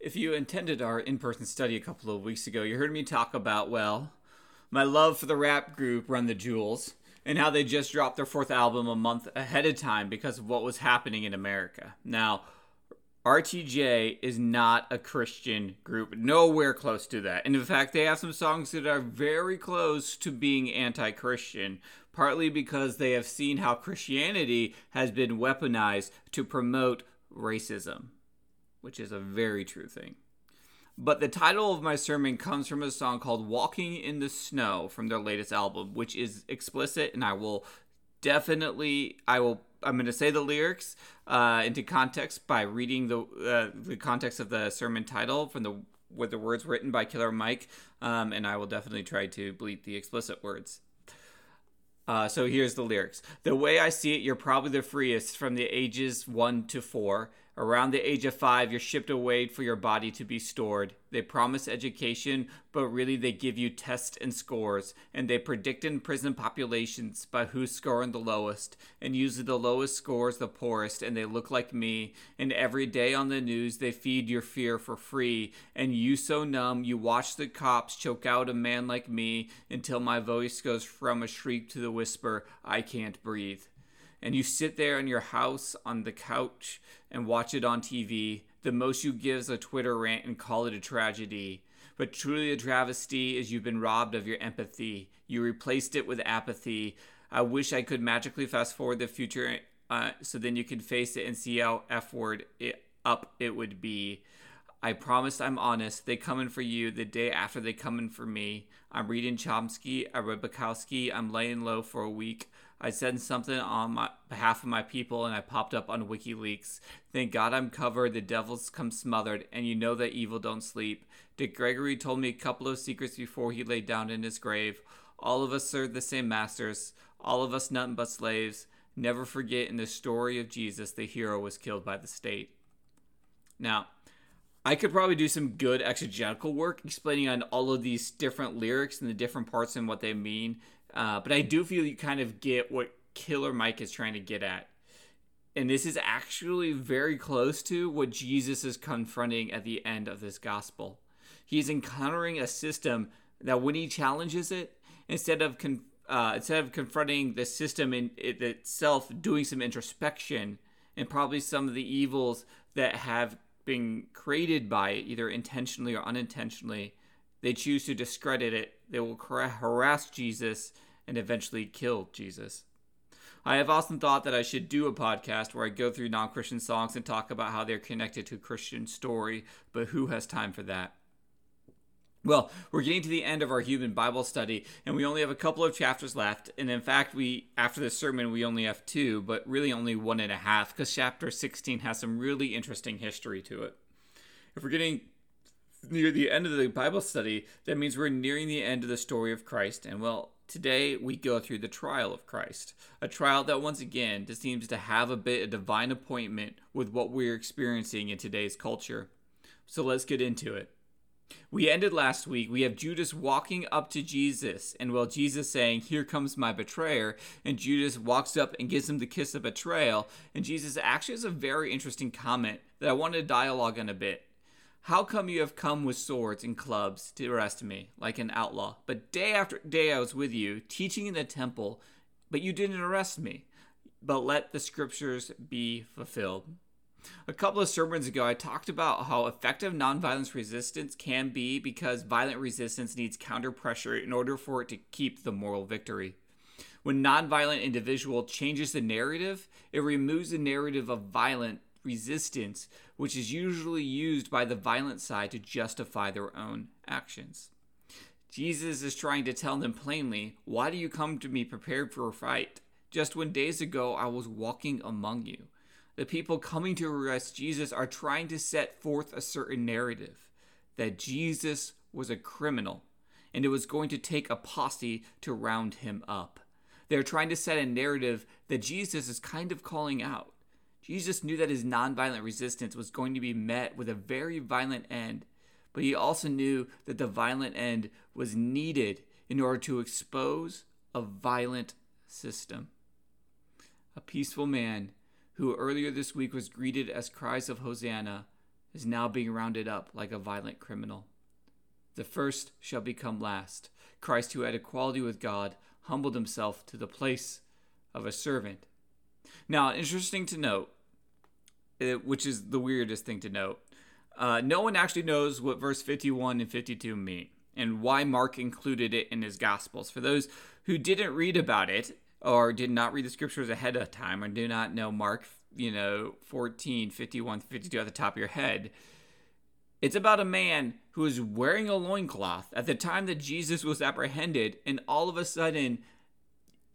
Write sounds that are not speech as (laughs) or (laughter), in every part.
If you attended our in person study a couple of weeks ago, you heard me talk about, well, my love for the rap group Run the Jewels and how they just dropped their fourth album a month ahead of time because of what was happening in America. Now, RTJ is not a Christian group, nowhere close to that. And in fact, they have some songs that are very close to being anti Christian, partly because they have seen how Christianity has been weaponized to promote racism, which is a very true thing. But the title of my sermon comes from a song called Walking in the Snow from their latest album, which is explicit, and I will definitely, I will I'm going to say the lyrics uh, into context by reading the uh, the context of the sermon title from the with the words written by Killer Mike, um, and I will definitely try to bleep the explicit words. Uh, so here's the lyrics. The way I see it, you're probably the freest from the ages one to four. Around the age of five, you're shipped away for your body to be stored. They promise education, but really they give you tests and scores, and they predict in prison populations by who's scoring the lowest, and usually the lowest scores the poorest, and they look like me. And every day on the news, they feed your fear for free, and you so numb, you watch the cops choke out a man like me until my voice goes from a shriek to the whisper, I can't breathe and you sit there in your house on the couch and watch it on TV, the most you give is a Twitter rant and call it a tragedy. But truly, a travesty is you've been robbed of your empathy. You replaced it with apathy. I wish I could magically fast forward the future uh, so then you can face it and see how F word it, up it would be. I promise I'm honest. They come in for you the day after they come in for me. I'm reading Chomsky, I read Bukowski. I'm laying low for a week. I said something on my behalf of my people and I popped up on WikiLeaks. Thank God I'm covered, the devils come smothered, and you know that evil don't sleep. Dick Gregory told me a couple of secrets before he lay down in his grave. All of us serve the same masters, all of us nothing but slaves. Never forget in the story of Jesus, the hero was killed by the state. Now, I could probably do some good exegetical work explaining on all of these different lyrics and the different parts and what they mean. Uh, but I do feel you kind of get what Killer Mike is trying to get at. And this is actually very close to what Jesus is confronting at the end of this gospel. He's encountering a system that when he challenges it, instead of con- uh, instead of confronting the system in it itself, doing some introspection and probably some of the evils that have been created by it, either intentionally or unintentionally, they choose to discredit it. They will harass Jesus and eventually kill Jesus. I have often thought that I should do a podcast where I go through non Christian songs and talk about how they're connected to Christian story, but who has time for that? Well, we're getting to the end of our human Bible study, and we only have a couple of chapters left. And in fact, we after this sermon, we only have two, but really only one and a half, because chapter 16 has some really interesting history to it. If we're getting near the end of the Bible study, that means we're nearing the end of the story of Christ. And well, today we go through the trial of Christ, a trial that once again just seems to have a bit of divine appointment with what we're experiencing in today's culture. So let's get into it. We ended last week. We have Judas walking up to Jesus, and while Jesus saying, Here comes my betrayer, and Judas walks up and gives him the kiss of betrayal. And Jesus actually has a very interesting comment that I wanted to dialogue on a bit. How come you have come with swords and clubs to arrest me, like an outlaw? But day after day I was with you, teaching in the temple, but you didn't arrest me. But let the scriptures be fulfilled. A couple of sermons ago, I talked about how effective nonviolence resistance can be because violent resistance needs counter pressure in order for it to keep the moral victory. When nonviolent individual changes the narrative, it removes the narrative of violent resistance, which is usually used by the violent side to justify their own actions. Jesus is trying to tell them plainly, Why do you come to me prepared for a fight? Just when days ago I was walking among you. The people coming to arrest Jesus are trying to set forth a certain narrative that Jesus was a criminal and it was going to take a posse to round him up. They're trying to set a narrative that Jesus is kind of calling out. Jesus knew that his nonviolent resistance was going to be met with a very violent end, but he also knew that the violent end was needed in order to expose a violent system. A peaceful man who earlier this week was greeted as cries of Hosanna, is now being rounded up like a violent criminal. The first shall become last. Christ, who had equality with God, humbled himself to the place of a servant. Now, interesting to note, which is the weirdest thing to note, uh, no one actually knows what verse 51 and 52 mean and why Mark included it in his Gospels. For those who didn't read about it or did not read the scriptures ahead of time or do not know Mark, you know, 14, 51, 52 at the top of your head, it's about a man who is wearing a loincloth at the time that Jesus was apprehended, and all of a sudden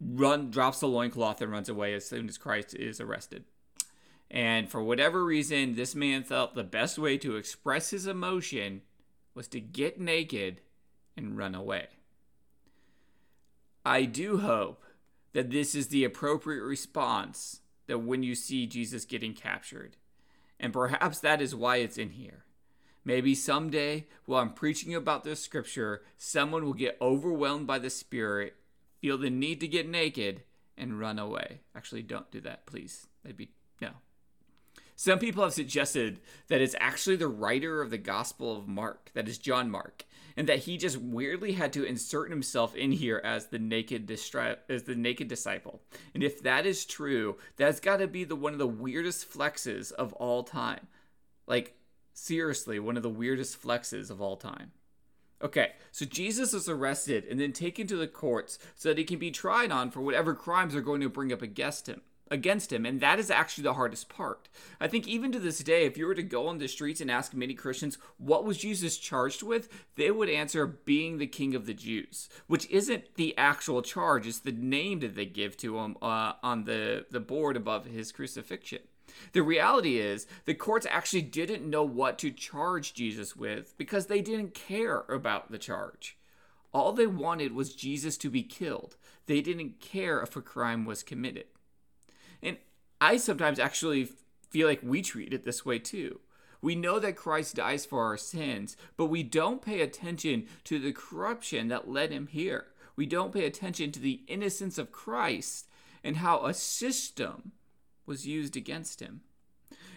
run drops the loincloth and runs away as soon as Christ is arrested. And for whatever reason, this man felt the best way to express his emotion was to get naked and run away. I do hope that this is the appropriate response that when you see Jesus getting captured. And perhaps that is why it's in here. Maybe someday, while I'm preaching about this scripture, someone will get overwhelmed by the Spirit, feel the need to get naked, and run away. Actually, don't do that, please. That'd be no. Some people have suggested that it's actually the writer of the Gospel of Mark, that is John Mark, and that he just weirdly had to insert himself in here as the naked distri- as the naked disciple. And if that is true, that's got to be the one of the weirdest flexes of all time. Like seriously, one of the weirdest flexes of all time. Okay, so Jesus is arrested and then taken to the courts so that he can be tried on for whatever crimes are going to bring up against him against him. And that is actually the hardest part. I think even to this day, if you were to go on the streets and ask many Christians, what was Jesus charged with? They would answer being the king of the Jews, which isn't the actual charge, it's the name that they give to him uh, on the, the board above his crucifixion. The reality is, the courts actually didn't know what to charge Jesus with because they didn't care about the charge. All they wanted was Jesus to be killed. They didn't care if a crime was committed. I sometimes actually feel like we treat it this way too. We know that Christ dies for our sins, but we don't pay attention to the corruption that led him here. We don't pay attention to the innocence of Christ and how a system was used against him.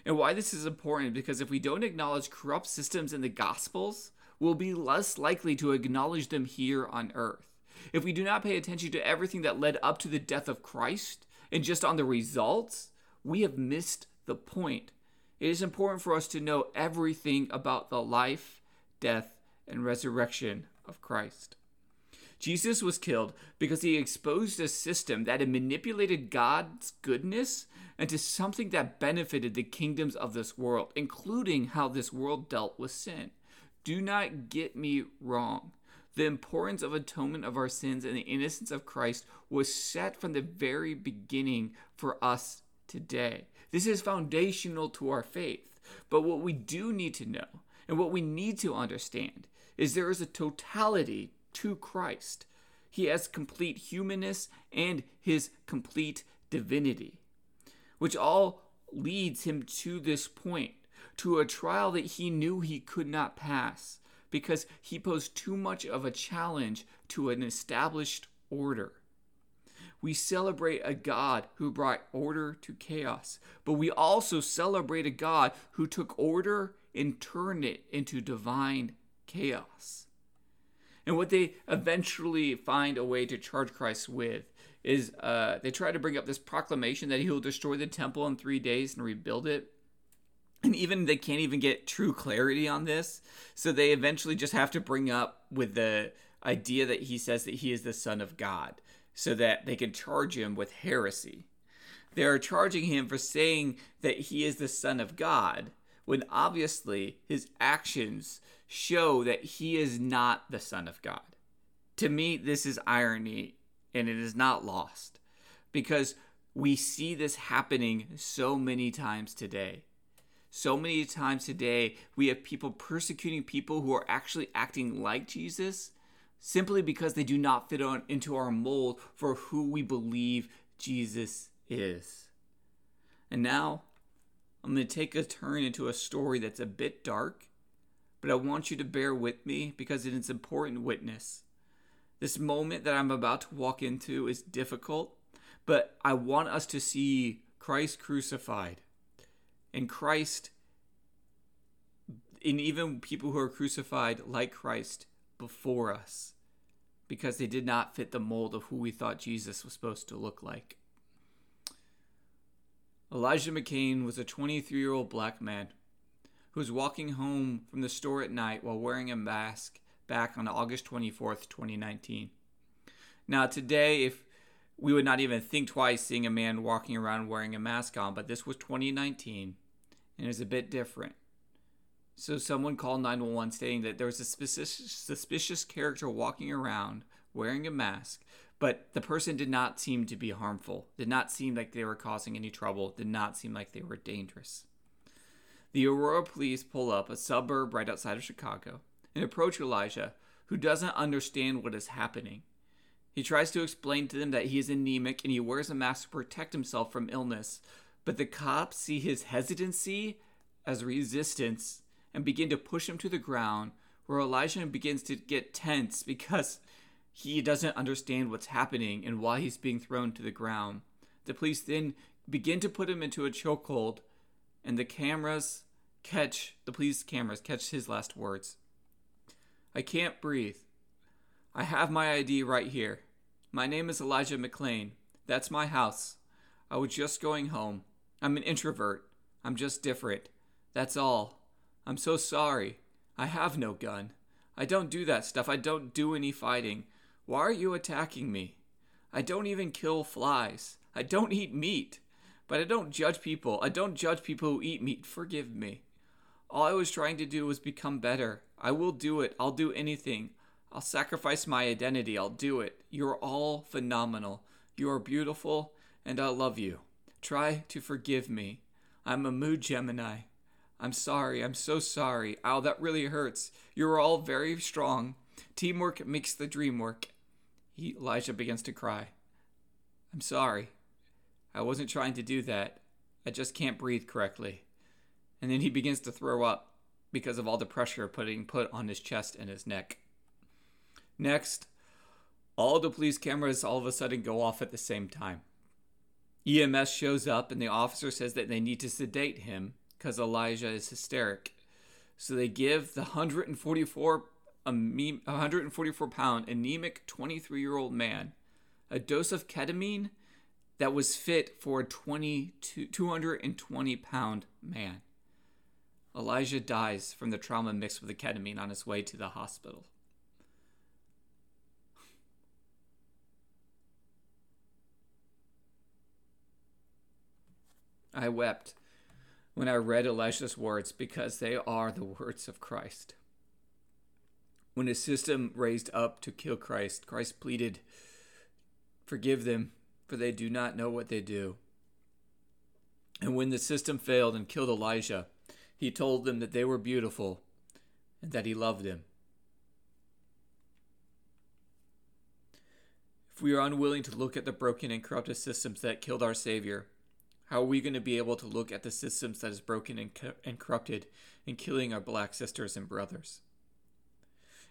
And why this is important because if we don't acknowledge corrupt systems in the Gospels, we'll be less likely to acknowledge them here on earth. If we do not pay attention to everything that led up to the death of Christ, and just on the results, we have missed the point. It is important for us to know everything about the life, death, and resurrection of Christ. Jesus was killed because he exposed a system that had manipulated God's goodness into something that benefited the kingdoms of this world, including how this world dealt with sin. Do not get me wrong. The importance of atonement of our sins and the innocence of Christ was set from the very beginning for us today. This is foundational to our faith. But what we do need to know and what we need to understand is there is a totality to Christ. He has complete humanness and his complete divinity, which all leads him to this point, to a trial that he knew he could not pass because he posed too much of a challenge to an established order. We celebrate a God who brought order to chaos, but we also celebrate a God who took order and turned it into divine chaos. And what they eventually find a way to charge Christ with is uh, they try to bring up this proclamation that he will destroy the temple in three days and rebuild it and even they can't even get true clarity on this. So they eventually just have to bring up with the idea that he says that he is the son of god so that they can charge him with heresy. They're charging him for saying that he is the son of god when obviously his actions show that he is not the son of god. To me this is irony and it is not lost because we see this happening so many times today so many times today, we have people persecuting people who are actually acting like Jesus simply because they do not fit on into our mold for who we believe Jesus is. And now, I'm going to take a turn into a story that's a bit dark, but I want you to bear with me because it is important witness. This moment that I'm about to walk into is difficult, but I want us to see Christ crucified and Christ and even people who are crucified like Christ before us because they did not fit the mold of who we thought Jesus was supposed to look like. Elijah McClain was a 23 year old black man who was walking home from the store at night while wearing a mask back on August 24th, 2019. Now, today, if we would not even think twice seeing a man walking around wearing a mask on, but this was 2019 and was a bit different. So, someone called 911 stating that there was a suspicious, suspicious character walking around wearing a mask, but the person did not seem to be harmful, did not seem like they were causing any trouble, did not seem like they were dangerous. The Aurora police pull up a suburb right outside of Chicago and approach Elijah, who doesn't understand what is happening. He tries to explain to them that he is anemic and he wears a mask to protect himself from illness, but the cops see his hesitancy as resistance and begin to push him to the ground, where Elijah begins to get tense because he doesn't understand what's happening and why he's being thrown to the ground. The police then begin to put him into a chokehold, and the cameras catch the police cameras catch his last words. I can't breathe. I have my ID right here. My name is Elijah McClain. That's my house. I was just going home. I'm an introvert. I'm just different. That's all. I'm so sorry. I have no gun. I don't do that stuff. I don't do any fighting. Why are you attacking me? I don't even kill flies. I don't eat meat. But I don't judge people. I don't judge people who eat meat. Forgive me. All I was trying to do was become better. I will do it. I'll do anything. I'll sacrifice my identity. I'll do it. You're all phenomenal. You are beautiful, and I love you. Try to forgive me. I'm a mood Gemini. I'm sorry. I'm so sorry. Ow, that really hurts. You're all very strong. Teamwork makes the dream work. He, Elijah begins to cry. I'm sorry. I wasn't trying to do that. I just can't breathe correctly. And then he begins to throw up because of all the pressure putting put on his chest and his neck. Next, all the police cameras all of a sudden go off at the same time. EMS shows up and the officer says that they need to sedate him because Elijah is hysteric. So they give the 144 a 144 pound anemic 23 year old man a dose of ketamine that was fit for a 20 220 pound man. Elijah dies from the trauma mixed with the ketamine on his way to the hospital. I wept when I read Elijah's words because they are the words of Christ. When a system raised up to kill Christ, Christ pleaded, Forgive them, for they do not know what they do. And when the system failed and killed Elijah, he told them that they were beautiful and that he loved them. If we are unwilling to look at the broken and corrupted systems that killed our Savior, how are we going to be able to look at the systems that is broken and, co- and corrupted and killing our black sisters and brothers?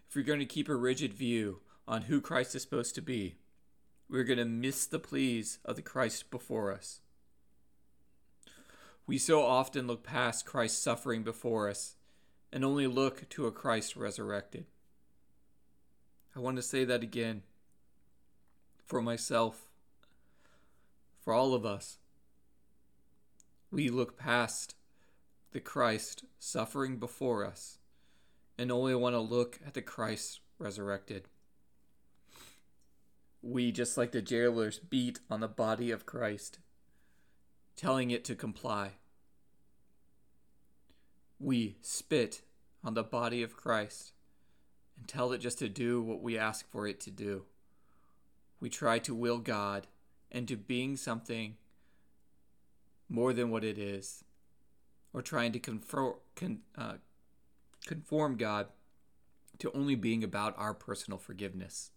If we're going to keep a rigid view on who Christ is supposed to be, we're going to miss the pleas of the Christ before us. We so often look past Christ's suffering before us and only look to a Christ resurrected. I want to say that again for myself, for all of us we look past the Christ suffering before us and only want to look at the Christ resurrected. We, just like the jailers, beat on the body of Christ, telling it to comply. We spit on the body of Christ and tell it just to do what we ask for it to do. We try to will God into being something more than what it is, or trying to conform, con, uh, conform God to only being about our personal forgiveness.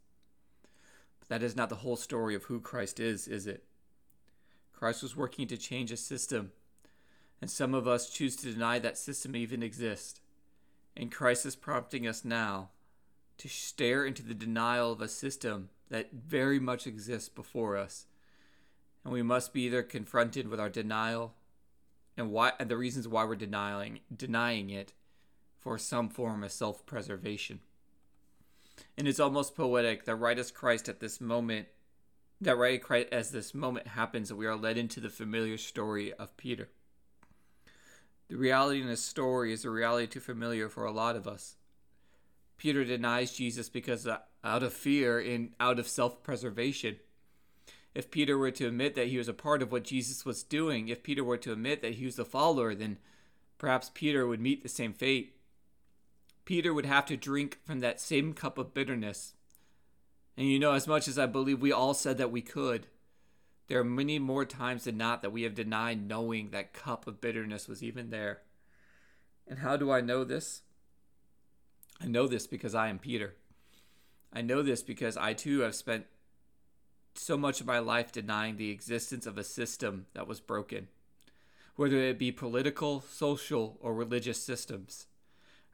But that is not the whole story of who Christ is, is it? Christ was working to change a system, and some of us choose to deny that system even exists. And Christ is prompting us now to stare into the denial of a system that very much exists before us and we must be either confronted with our denial and why and the reasons why we're denying denying it for some form of self preservation. And it's almost poetic that right as Christ at this moment, that right as this moment happens, we are led into the familiar story of Peter. The reality in this story is a reality too familiar for a lot of us. Peter denies Jesus because uh, out of fear and out of self preservation. If Peter were to admit that he was a part of what Jesus was doing, if Peter were to admit that he was a follower, then perhaps Peter would meet the same fate. Peter would have to drink from that same cup of bitterness. And you know, as much as I believe we all said that we could, there are many more times than not that we have denied knowing that cup of bitterness was even there. And how do I know this? I know this because I am Peter. I know this because I too have spent so much of my life denying the existence of a system that was broken, whether it be political, social, or religious systems.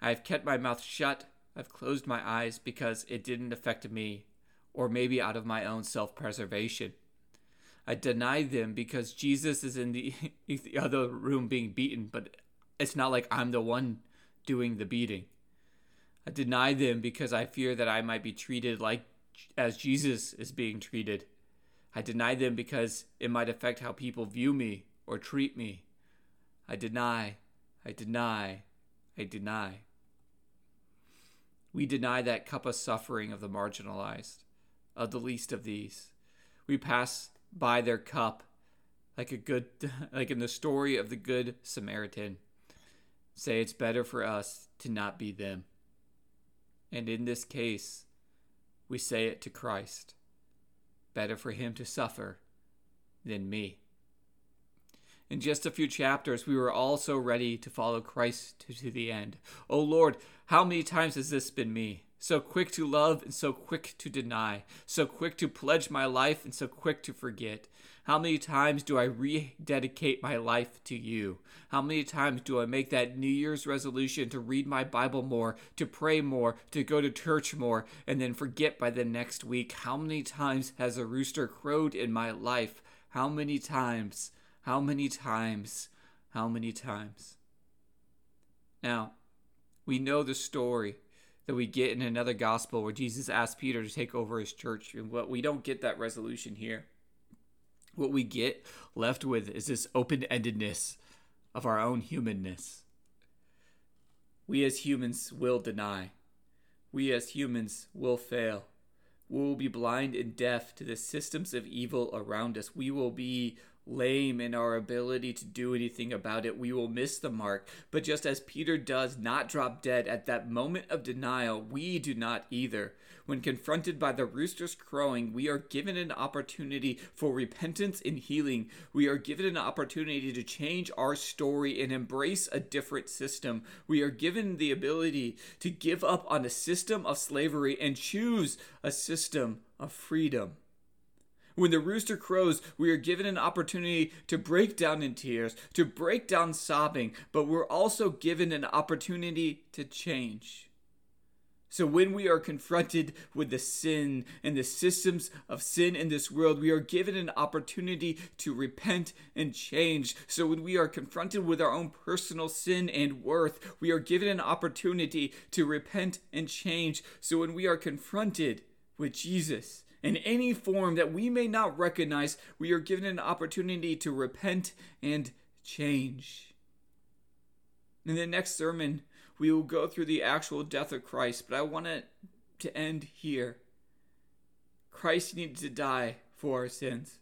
I have kept my mouth shut, I've closed my eyes because it didn't affect me, or maybe out of my own self preservation. I deny them because Jesus is in the, (laughs) the other room being beaten, but it's not like I'm the one doing the beating. I deny them because I fear that I might be treated like as Jesus is being treated. I deny them because it might affect how people view me or treat me. I deny, I deny, I deny. We deny that cup of suffering of the marginalized, of the least of these. We pass by their cup like a good (laughs) like in the story of the good Samaritan. Say it's better for us to not be them. And in this case, we say it to Christ. Better for him to suffer than me. In just a few chapters, we were all so ready to follow Christ to, to the end. Oh Lord, how many times has this been me? So quick to love and so quick to deny, so quick to pledge my life and so quick to forget. How many times do I rededicate my life to you? How many times do I make that New Year's resolution to read my Bible more, to pray more, to go to church more, and then forget by the next week? How many times has a rooster crowed in my life? How many times? How many times? How many times? Now, we know the story that we get in another gospel where Jesus asked Peter to take over his church, and what we don't get that resolution here what we get left with is this open endedness of our own humanness. We as humans will deny. We as humans will fail. We will be blind and deaf to the systems of evil around us. We will be lame in our ability to do anything about it. We will miss the mark. But just as Peter does not drop dead at that moment of denial, we do not either. When confronted by the rooster's crowing, we are given an opportunity for repentance and healing. We are given an opportunity to change our story and embrace a different system. We are given the ability to give up on a system of slavery and choose a system of freedom. When the rooster crows, we are given an opportunity to break down in tears, to break down sobbing, but we're also given an opportunity to change. So when we are confronted with the sin and the systems of sin in this world, we are given an opportunity to repent and change. So when we are confronted with our own personal sin and worth, we are given an opportunity to repent and change. So when we are confronted with Jesus in any form that we may not recognize, we are given an opportunity to repent and change. In the next sermon, we will go through the actual death of Christ, but I want it to end here. Christ needed to die for our sins.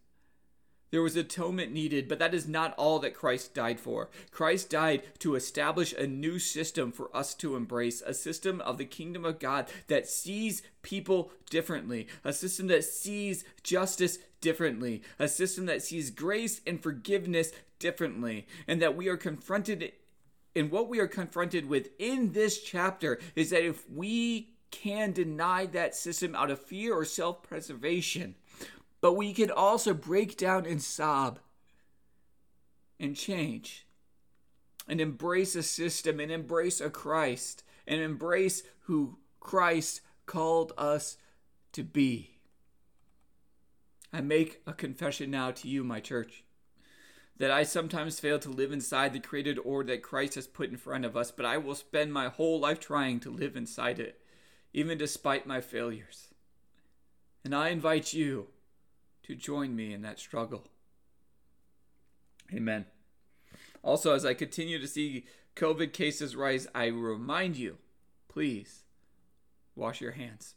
There was atonement needed, but that is not all that Christ died for. Christ died to establish a new system for us to embrace, a system of the kingdom of God that sees people differently, a system that sees justice differently, a system that sees grace and forgiveness differently, and that we are confronted in what we are confronted with in this chapter is that if we can deny that system out of fear or self preservation, but we can also break down and sob and change and embrace a system and embrace a Christ and embrace who Christ called us to be. I make a confession now to you, my church, that I sometimes fail to live inside the created order that Christ has put in front of us, but I will spend my whole life trying to live inside it, even despite my failures. And I invite you to join me in that struggle. Amen. Also, as I continue to see COVID cases rise, I remind you please wash your hands.